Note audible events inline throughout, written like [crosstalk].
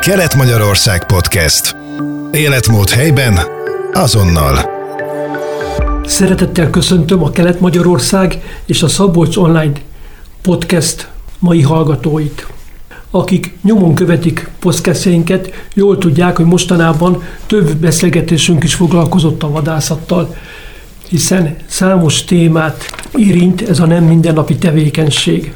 Kelet-Magyarország Podcast. Életmód helyben, azonnal. Szeretettel köszöntöm a Kelet-Magyarország és a Szabolcs Online Podcast mai hallgatóit. Akik nyomon követik podcastjainket, jól tudják, hogy mostanában több beszélgetésünk is foglalkozott a vadászattal, hiszen számos témát érint ez a nem mindennapi tevékenység.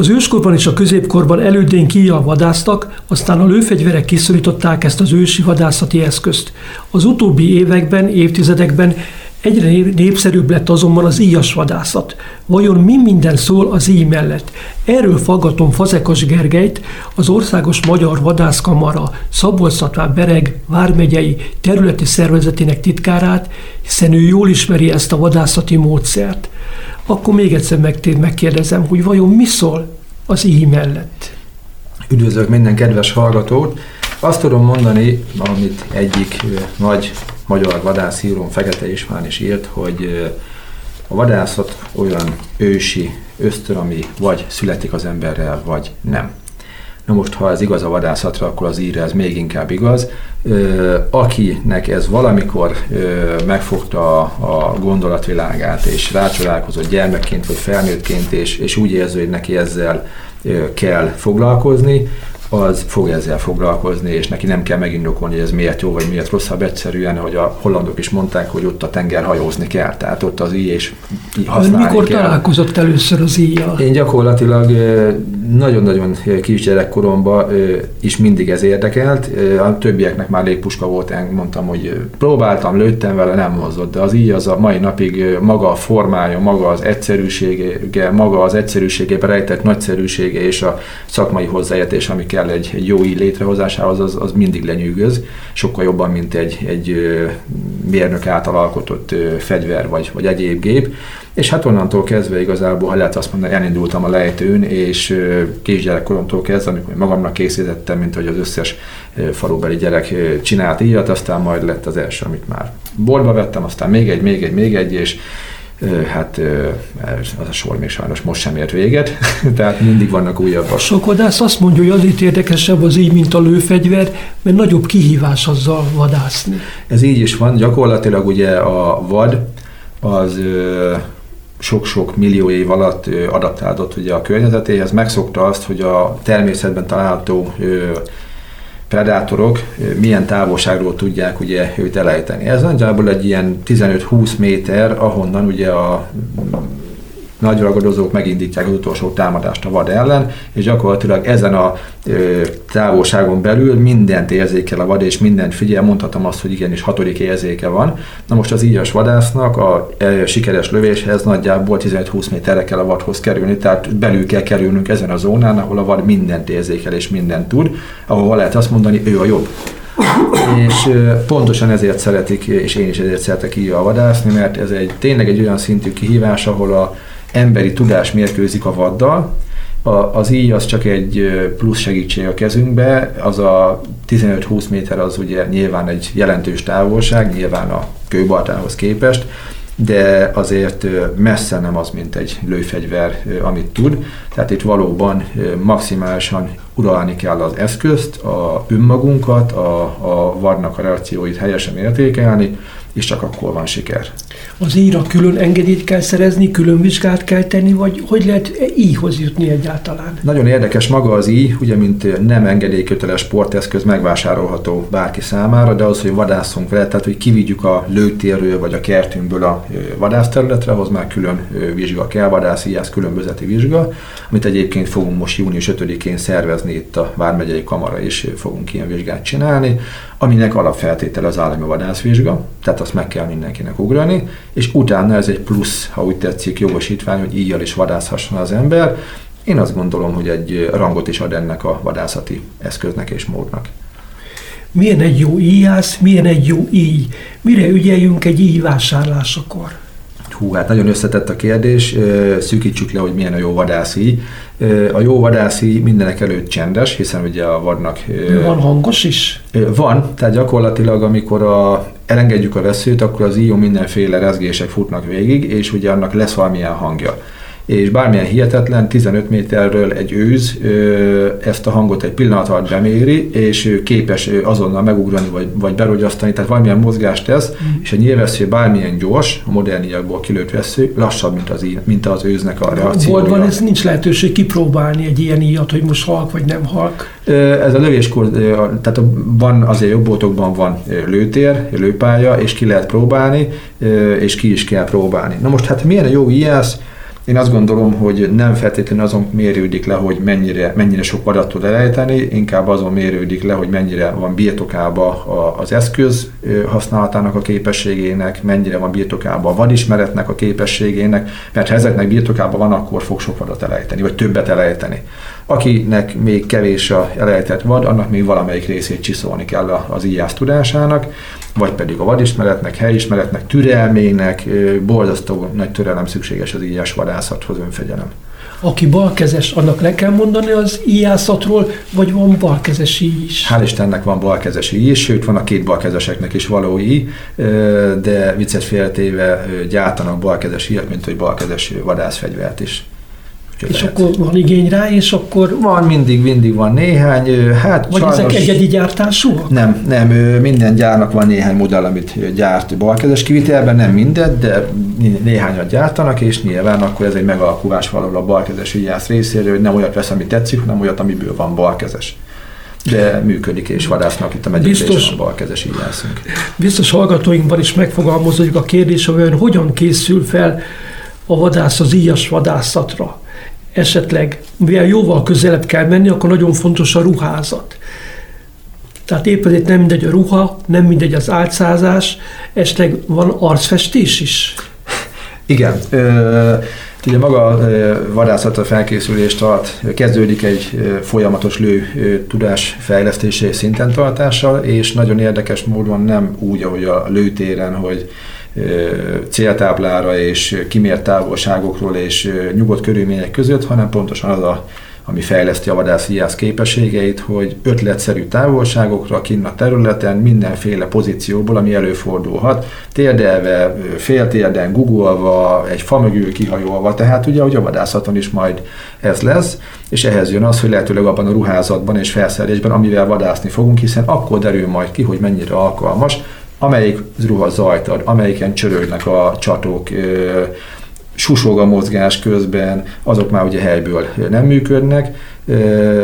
Az őskorban és a középkorban elődén kíjjal vadáztak, aztán a lőfegyverek kiszorították ezt az ősi vadászati eszközt. Az utóbbi években, évtizedekben Egyre népszerűbb lett azonban az íjas vadászat. Vajon mi minden szól az íj mellett? Erről faggatom Fazekas Gergelyt, az Országos Magyar Vadászkamara szabolcs bereg vármegyei területi szervezetének titkárát, hiszen ő jól ismeri ezt a vadászati módszert. Akkor még egyszer megkérdezem, hogy vajon mi szól az íj mellett? Üdvözlök minden kedves hallgatót! Azt tudom mondani, amit egyik nagy magyar vadászírón Fekete István is írt, hogy a vadászat olyan ősi ösztön, ami vagy születik az emberrel, vagy nem. Na most, ha ez igaz a vadászatra, akkor az írja ez még inkább igaz. Akinek ez valamikor megfogta a gondolatvilágát, és rácsodálkozott gyermekként vagy felnőttként, és, és úgy érzi, hogy neki ezzel kell foglalkozni, az fog ezzel foglalkozni, és neki nem kell megindokolni, hogy ez miért jó, vagy miért rosszabb. Egyszerűen, hogy a hollandok is mondták, hogy ott a tenger hajózni kell, tehát ott az íj és használni mikor kell. találkozott először az íjjal? Én gyakorlatilag nagyon-nagyon kisgyerekkoromban is mindig ez érdekelt. A többieknek már légpuska volt, én mondtam, hogy próbáltam, lőttem vele, nem hozott, de az íj az a mai napig maga a formája, maga az egyszerűsége, maga az egyszerűségében rejtett nagyszerűsége és a szakmai hozzáértés, ami kell egy, egy jó íj létrehozásához, az, az mindig lenyűgöz, sokkal jobban, mint egy, egy mérnök által alkotott fegyver vagy, vagy egyéb gép. És hát onnantól kezdve igazából, ha lehet azt mondani, elindultam a lejtőn, és kisgyerekkoromtól kezdve, amikor magamnak készítettem, mint hogy az összes falubeli gyerek csinált íjat, aztán majd lett az első, amit már boltba vettem, aztán még egy, még egy, még egy, és hát az a sor még sajnos most sem ért véget, [laughs] tehát mindig vannak újabbak. Sok vadász azt mondja, hogy azért érdekesebb az így, mint a lőfegyver, mert nagyobb kihívás azzal vadászni. Ez így is van, gyakorlatilag ugye a vad az sok-sok millió év alatt adaptálódott ugye a környezetéhez, megszokta azt, hogy a természetben található predátorok milyen távolságról tudják ugye őt elejteni. Ez nagyjából egy ilyen 15-20 méter, ahonnan ugye a nagy ragadozók megindítják az utolsó támadást a vad ellen, és gyakorlatilag ezen a ö, távolságon belül mindent érzékel a vad, és mindent figyel, mondhatom azt, hogy igenis hatodik érzéke van. Na most az íjas vadásznak a e, sikeres lövéshez nagyjából 15-20 méterre kell a vadhoz kerülni, tehát belül kell kerülnünk ezen a zónán, ahol a vad mindent érzékel és mindent tud, ahol lehet azt mondani, ő a jobb és pontosan ezért szeretik, és én is ezért szeretek így a vadászni, mert ez egy tényleg egy olyan szintű kihívás, ahol a emberi tudás mérkőzik a vaddal, a, az íj az csak egy plusz segítség a kezünkbe, az a 15-20 méter az ugye nyilván egy jelentős távolság, nyilván a kőbaltához képest, de azért messze nem az, mint egy lőfegyver, amit tud. Tehát itt valóban maximálisan uralni kell az eszközt, a önmagunkat, a, a varnak a reakcióit helyesen értékelni, és csak akkor van siker. Az íra külön engedélyt kell szerezni, külön vizsgát kell tenni, vagy hogy lehet íhoz jutni egyáltalán? Nagyon érdekes maga az íj, ugye mint nem engedélyköteles sporteszköz megvásárolható bárki számára, de az, hogy vadászunk vele, tehát hogy kivigyük a lőtérről vagy a kertünkből a vadászterületre, ahhoz már külön vizsga kell, vadászíjász különbözeti vizsga, amit egyébként fogunk most június 5-én szervezni itt a Vármegyei Kamara, és fogunk ilyen vizsgát csinálni, aminek alapfeltétele az állami vadászvizsga, tehát azt meg kell mindenkinek ugrani, és utána ez egy plusz, ha úgy tetszik, jogosítvány, hogy íjjal is vadászhasson az ember. Én azt gondolom, hogy egy rangot is ad ennek a vadászati eszköznek és módnak. Milyen egy jó íjász, milyen egy jó íj? Mire ügyeljünk egy íj vásárlásakor? Hú, hát nagyon összetett a kérdés, szűkítsük le, hogy milyen a jó vadászi. A jó vadászi mindenek előtt csendes, hiszen ugye a vadnak... Van hangos is? Van, tehát gyakorlatilag amikor a, elengedjük a veszőt, akkor az íjó mindenféle rezgések futnak végig, és ugye annak lesz valamilyen hangja és bármilyen hihetetlen, 15 méterről egy őz ezt a hangot egy pillanat alatt beméri, és ő képes azonnal megugrani, vagy, vagy berogyasztani, tehát valamilyen mozgást tesz, mm. és a nyilvessző bármilyen gyors, a moderniakból kilőtt vesző, lassabb, mint az, mint az őznek a reakciója. Boltban ez nincs lehetőség kipróbálni egy ilyen íjat, hogy most halk vagy nem halk? Ez a lövéskor, tehát van azért jobb boltokban van lőtér, lőpálya, és ki lehet próbálni, és ki is kell próbálni. Na most hát milyen a jó ijász? Én azt gondolom, hogy nem feltétlenül azon mérődik le, hogy mennyire, mennyire sok vadat tud elejteni, inkább azon mérődik le, hogy mennyire van birtokába az eszköz használatának a képességének, mennyire van birtokába a vadismeretnek a képességének, mert ha ezeknek birtokában van, akkor fog sok vadat elejteni, vagy többet elejteni. Akinek még kevés a elejtett vad, annak még valamelyik részét csiszolni kell az íjász tudásának, vagy pedig a vadismeretnek, helyismeretnek, türelmének, borzasztó nagy türelem szükséges az íjás vadászathoz, önfegyelem. Aki balkezes, annak le kell mondani az íjászatról, vagy van balkezes íj is? Hál' Istennek van balkezes íj is, sőt van a két balkezeseknek is való íj, de viccet féltéve gyártanak balkezes íjat, mint hogy balkezes vadászfegyvert is. És akkor van igény rá, és akkor... Van, mindig, mindig van néhány. Hát Vagy sajnos... ezek egyedi gyártásúak? Nem, nem, minden gyárnak van néhány modell, amit gyárt balkezes kivitelben, nem mindet, de néhányat gyártanak, és nyilván akkor ez egy megalakulás valahol a balkezes ügyász részéről, hogy nem olyat vesz, ami tetszik, hanem olyat, amiből van balkezes de működik és vadásznak itt a megyében a balkezes íjászunk. Biztos hallgatóinkban is megfogalmazódik a kérdés, hogy hogyan készül fel a vadász az íjas vadászatra esetleg, mivel jóval közelebb kell menni, akkor nagyon fontos a ruházat. Tehát épp ezért nem mindegy a ruha, nem mindegy az álcázás, esetleg van arcfestés is? Igen. Ö, ugye maga a vadászatra alatt kezdődik egy folyamatos lő tudás fejlesztése és szinten tartással, és nagyon érdekes módon nem úgy, ahogy a lőtéren, hogy céltáblára és kimért távolságokról és nyugodt körülmények között, hanem pontosan az a ami fejleszti a vadász képességeit, hogy ötletszerű távolságokra, kinn a területen, mindenféle pozícióból, ami előfordulhat, térdelve, féltérden, guggolva, egy fa mögül kihajolva, tehát ugye, hogy a vadászaton is majd ez lesz, és ehhez jön az, hogy lehetőleg abban a ruházatban és felszerelésben, amivel vadászni fogunk, hiszen akkor derül majd ki, hogy mennyire alkalmas, amelyik ruha zajt ad, amelyiken csörögnek a csatók, susog a mozgás közben, azok már ugye helyből nem működnek,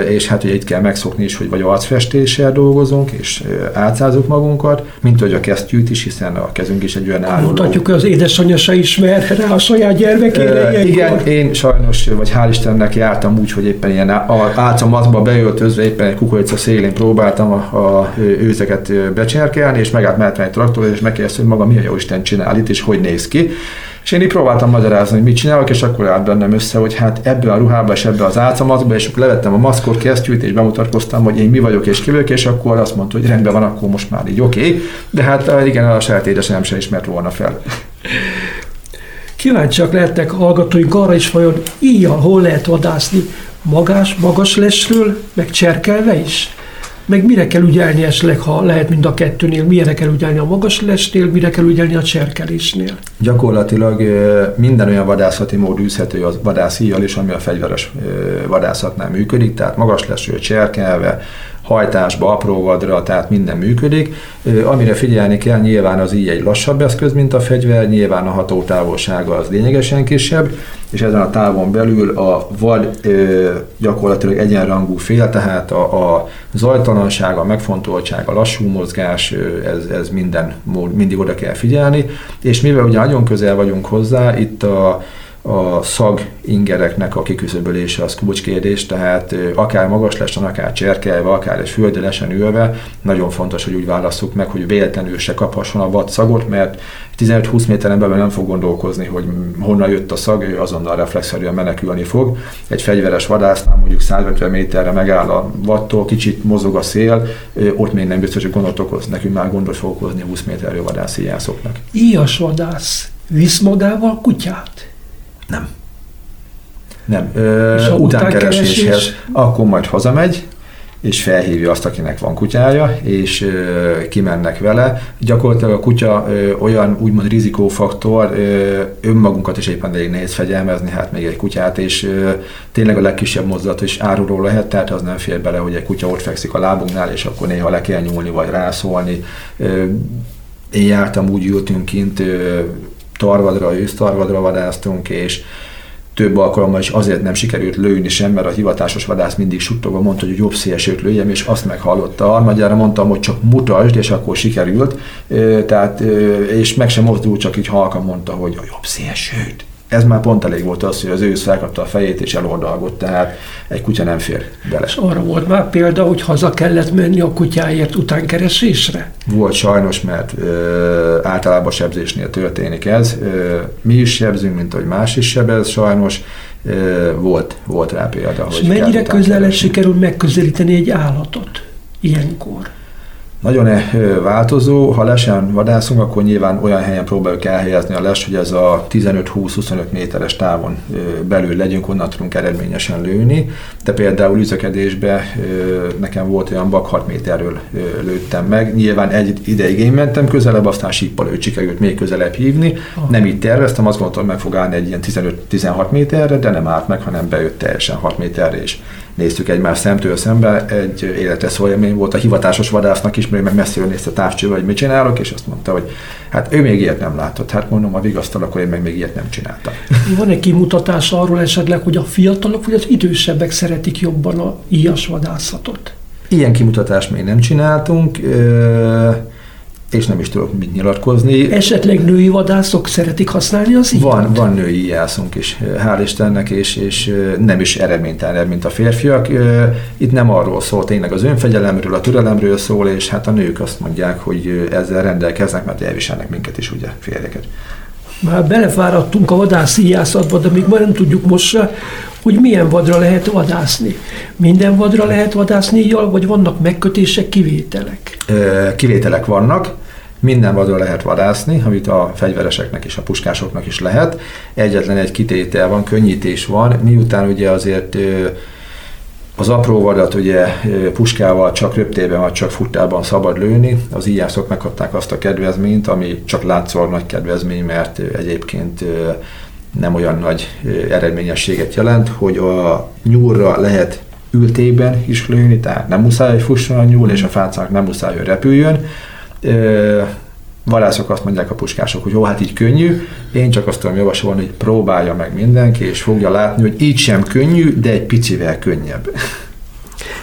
és hát ugye itt kell megszokni is, hogy vagy arcfestéssel dolgozunk, és átszázunk magunkat, mint hogy a kesztyűt is, hiszen a kezünk is egy olyan álló. Mutatjuk, hogy az édesanyja se ismer rá a saját gyermekére. Igen, én sajnos, vagy hál' Istennek jártam úgy, hogy éppen ilyen álcamazba beöltözve, éppen egy kukorica szélén próbáltam a, a őzeket becserkelni, és megállt mellett egy traktor, és megkérdezte, hogy maga mi a jó Isten csinál itt, és hogy néz ki. És én így próbáltam magyarázni, hogy mit csinálok, és akkor állt bennem össze, hogy hát ebbe a ruhába és ebbe az álcamazba, és akkor levettem a maszkot, kesztyűt, és bemutatkoztam, hogy én mi vagyok és ki vagyok, és akkor azt mondta, hogy rendben van, akkor most már így oké. Okay. De hát eh, igen, a saját édesem sem ismert volna fel. Kíváncsiak lehetnek hallgatóink arra is, vajon íjjal hol lehet vadászni, magás, magas lesről, meg cserkelve is? Meg mire kell ügyelni esetleg, ha lehet mind a kettőnél, mire kell ügyelni a magas lesnél, mire kell ügyelni a cserkelésnél? Gyakorlatilag minden olyan vadászati mód űzhető az vadászíjjal is, ami a fegyveres vadászatnál működik, tehát magas leső, cserkelve, hajtásba, apró vadra, tehát minden működik. Amire figyelni kell, nyilván az így egy lassabb eszköz, mint a fegyver, nyilván a hatótávolsága az lényegesen kisebb, és ezen a távon belül a vad gyakorlatilag egyenrangú fél, tehát a, a zajtalanság, a megfontoltság, a lassú mozgás, ez, ez minden mindig oda kell figyelni, és mivel ugye nagyon közel vagyunk hozzá, itt a a szag ingereknek a kiküszöbölése az kulcskérdés, tehát akár magas lesen, akár cserkelve, akár egy földre lesen ülve, nagyon fontos, hogy úgy válasszuk meg, hogy véletlenül se kaphasson a vad szagot, mert 15-20 méteren belül nem fog gondolkozni, hogy honnan jött a szag, ő azonnal reflexzerűen menekülni fog. Egy fegyveres vadásznál mondjuk 150 méterre megáll a vattól, kicsit mozog a szél, ott még nem biztos, hogy gondot okoz. Nekünk már gondot fog okozni 20 méterről vadászi jászoknak. Íjas vadász visz magával kutyát? Nem. Nem. Ö, utánkereséshez. Akkor majd hazamegy, és felhívja azt, akinek van kutyája, és ö, kimennek vele. Gyakorlatilag a kutya ö, olyan úgymond rizikófaktor, ö, önmagunkat is éppen elég nehéz fegyelmezni, hát még egy kutyát, és ö, tényleg a legkisebb mozdulat is áruló lehet, tehát az nem fér bele, hogy egy kutya ott fekszik a lábunknál, és akkor néha le kell nyúlni, vagy rászólni. Ö, én jártam, úgy ültünk kint, ö, tarvadra, ősztarvadra vadásztunk, és több alkalommal is azért nem sikerült lőni sem, mert a hivatásos vadász mindig suttogva mondta, hogy jobb szélsőt lőjem, és azt meghallotta. Harmadjára mondtam, hogy csak mutasd, és akkor sikerült. Tehát, és meg sem mozdult, csak így halkan mondta, hogy a jobb szélsőt ez már pont elég volt az, hogy az ősz felkapta a fejét és eloldalgott, tehát egy kutya nem fér bele. És arra volt már példa, hogy haza kellett menni a kutyáért utánkeresésre? Volt sajnos, mert ö, általában sebzésnél történik ez. Ö, mi is sebzünk, mint hogy más is sebez sajnos. Ö, volt, volt rá példa. És hogy mennyire közel sikerül megközelíteni egy állatot ilyenkor? Nagyon változó, ha lesen vadászunk, akkor nyilván olyan helyen próbáljuk elhelyezni a les, hogy ez a 15-20-25 méteres távon belül legyünk, onnan tudunk eredményesen lőni. De például üzekedésbe nekem volt olyan bak 6 méterről lőttem meg. Nyilván egy ideig én mentem közelebb, aztán síppal őt sikerült még közelebb hívni. Aha. Nem így terveztem, azt gondoltam, meg fog állni egy ilyen 15-16 méterre, de nem állt meg, hanem bejött teljesen 6 méterre, és néztük egymás szemtől szembe, egy életes élmény volt a hivatásos vadásznak is, mert meg messziről nézte távcsővel, hogy mit csinálok, és azt mondta, hogy hát ő még ilyet nem látott. Hát mondom, a vigasztal, akkor én meg még ilyet nem csináltam. Van-e kimutatás arról esetleg, hogy a fiatalok vagy az idősebbek szeretik jobban a íjas vadászatot? Ilyen kimutatást még nem csináltunk. Ö- és nem is tudok mit nyilatkozni. Esetleg női vadászok szeretik használni az ilyet? Van, van női jászunk is, hál' Istennek, és, és nem is eredménytelenebb, mint a férfiak. Itt nem arról szól tényleg az önfegyelemről, a türelemről szól, és hát a nők azt mondják, hogy ezzel rendelkeznek, mert elviselnek minket is, ugye, férjeket. Már belefáradtunk a vadászi jászatba, de még már nem tudjuk most se, hogy milyen vadra lehet vadászni. Minden vadra lehet vadászni, vagy vannak megkötések, kivételek? Kivételek vannak minden vadra lehet vadászni, amit a fegyvereseknek és a puskásoknak is lehet. Egyetlen egy kitétel van, könnyítés van, miután ugye azért az apró vadat ugye puskával csak röptében vagy csak futtában szabad lőni. Az íjászok megkapták azt a kedvezményt, ami csak látszólag nagy kedvezmény, mert egyébként nem olyan nagy eredményességet jelent, hogy a nyúlra lehet ültében is lőni, tehát nem muszáj, hogy fusson a nyúl, és a fácának nem muszáj, hogy repüljön. Vadászok azt mondják a puskások, hogy jó, hát így könnyű, én csak azt tudom javasolni, hogy próbálja meg mindenki, és fogja látni, hogy így sem könnyű, de egy picivel könnyebb.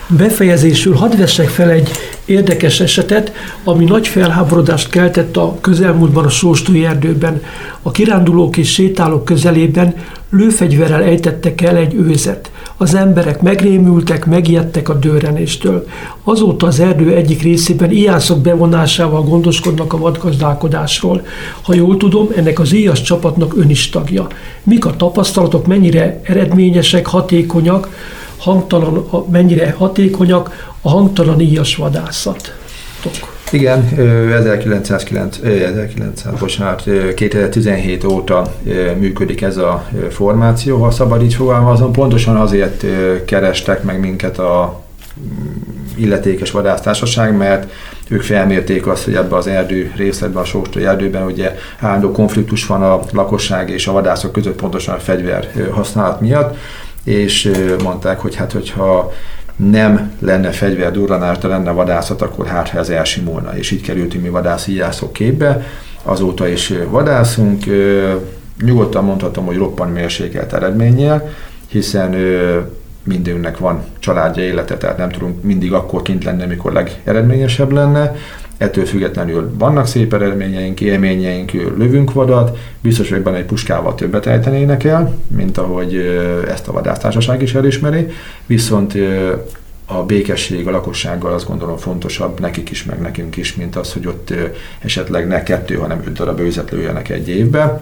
Befejezésül hadd vessek fel egy érdekes esetet, ami nagy felháborodást keltett a közelmúltban a Sóstói erdőben. A kirándulók és sétálók közelében lőfegyverrel ejtettek el egy őzet. Az emberek megrémültek, megijedtek a dőrenéstől. Azóta az erdő egyik részében ijászok bevonásával gondoskodnak a vadgazdálkodásról. Ha jól tudom, ennek az íjas csapatnak ön is tagja. Mik a tapasztalatok, mennyire eredményesek, hatékonyak, hangtalan, mennyire hatékonyak a hangtalan íjas vadászatok. Igen, 1909, 1900, bocsánat, 2017 óta működik ez a formáció, ha szabad így fogalmazom. Pontosan azért kerestek meg minket a mm, illetékes vadásztársaság, mert ők felmérték azt, hogy ebben az erdő részletben, a Sóstói erdőben ugye állandó konfliktus van a lakosság és a vadászok között pontosan a fegyver használat miatt, és mondták, hogy hát hogyha nem lenne fegyverdurranás, de lenne vadászat, akkor hát ha ez elsimulna, és így kerültünk mi vadászi jászok képbe. Azóta is vadászunk, nyugodtan mondhatom, hogy roppan mérsékelt eredménnyel, hiszen mindünknek van családja élete, tehát nem tudunk mindig akkor kint lenni, amikor legeredményesebb lenne. Ettől függetlenül vannak szép eredményeink, élményeink, lövünk vadat, biztos hogy benne egy puskával többet ejtenének el, mint ahogy ezt a vadásztársaság is elismeri, viszont a békesség a lakossággal azt gondolom fontosabb nekik is, meg nekünk is, mint az, hogy ott esetleg ne kettő, hanem öt darab őzet lőjenek egy évbe.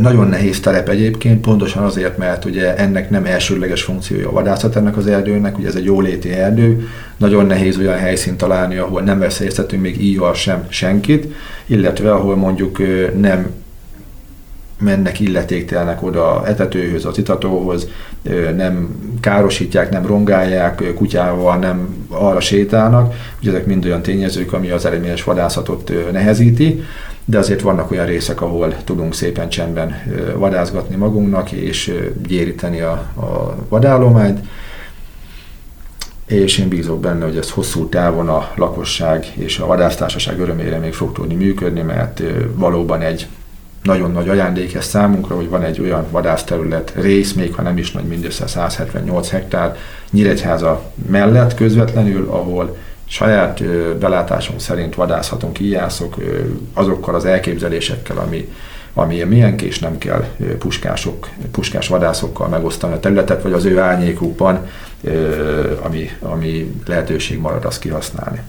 Nagyon nehéz terep egyébként, pontosan azért, mert ugye ennek nem elsődleges funkciója a vadászat ennek az erdőnek, ugye ez egy jóléti erdő, nagyon nehéz olyan helyszínt találni, ahol nem veszélyeztetünk még íjjal sem senkit, illetve ahol mondjuk nem mennek illetéktelnek oda a etetőhöz, az itatóhoz, nem károsítják, nem rongálják kutyával, nem arra sétálnak. Ugye ezek mind olyan tényezők, ami az eredményes vadászatot nehezíti, de azért vannak olyan részek, ahol tudunk szépen csendben vadászgatni magunknak, és gyéríteni a, a vadállományt. És én bízok benne, hogy ez hosszú távon a lakosság és a vadásztársaság örömére még fog tudni működni, mert valóban egy nagyon nagy ajándék ez számunkra, hogy van egy olyan vadászterület rész, még ha nem is nagy, mindössze 178 hektár Nyíregyháza mellett közvetlenül, ahol saját belátásunk szerint vadászhatunk, íjászok azokkal az elképzelésekkel, ami, ami milyen és nem kell puskások, puskás vadászokkal megosztani a területet, vagy az ő árnyékukban, ami, ami lehetőség marad, azt kihasználni.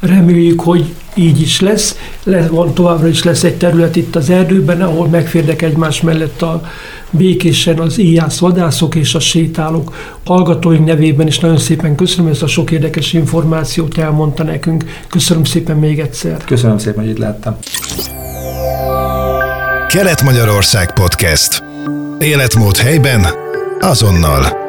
Reméljük, hogy így is lesz. lesz. Van továbbra is lesz egy terület itt az erdőben, ahol megférdek egymás mellett a békésen az íjász vadászok és a sétálók. Hallgatóink nevében is nagyon szépen köszönöm ezt a sok érdekes információt elmondta nekünk. Köszönöm szépen még egyszer. Köszönöm szépen, hogy itt láttam. Kelet-Magyarország Podcast. Életmód helyben, azonnal.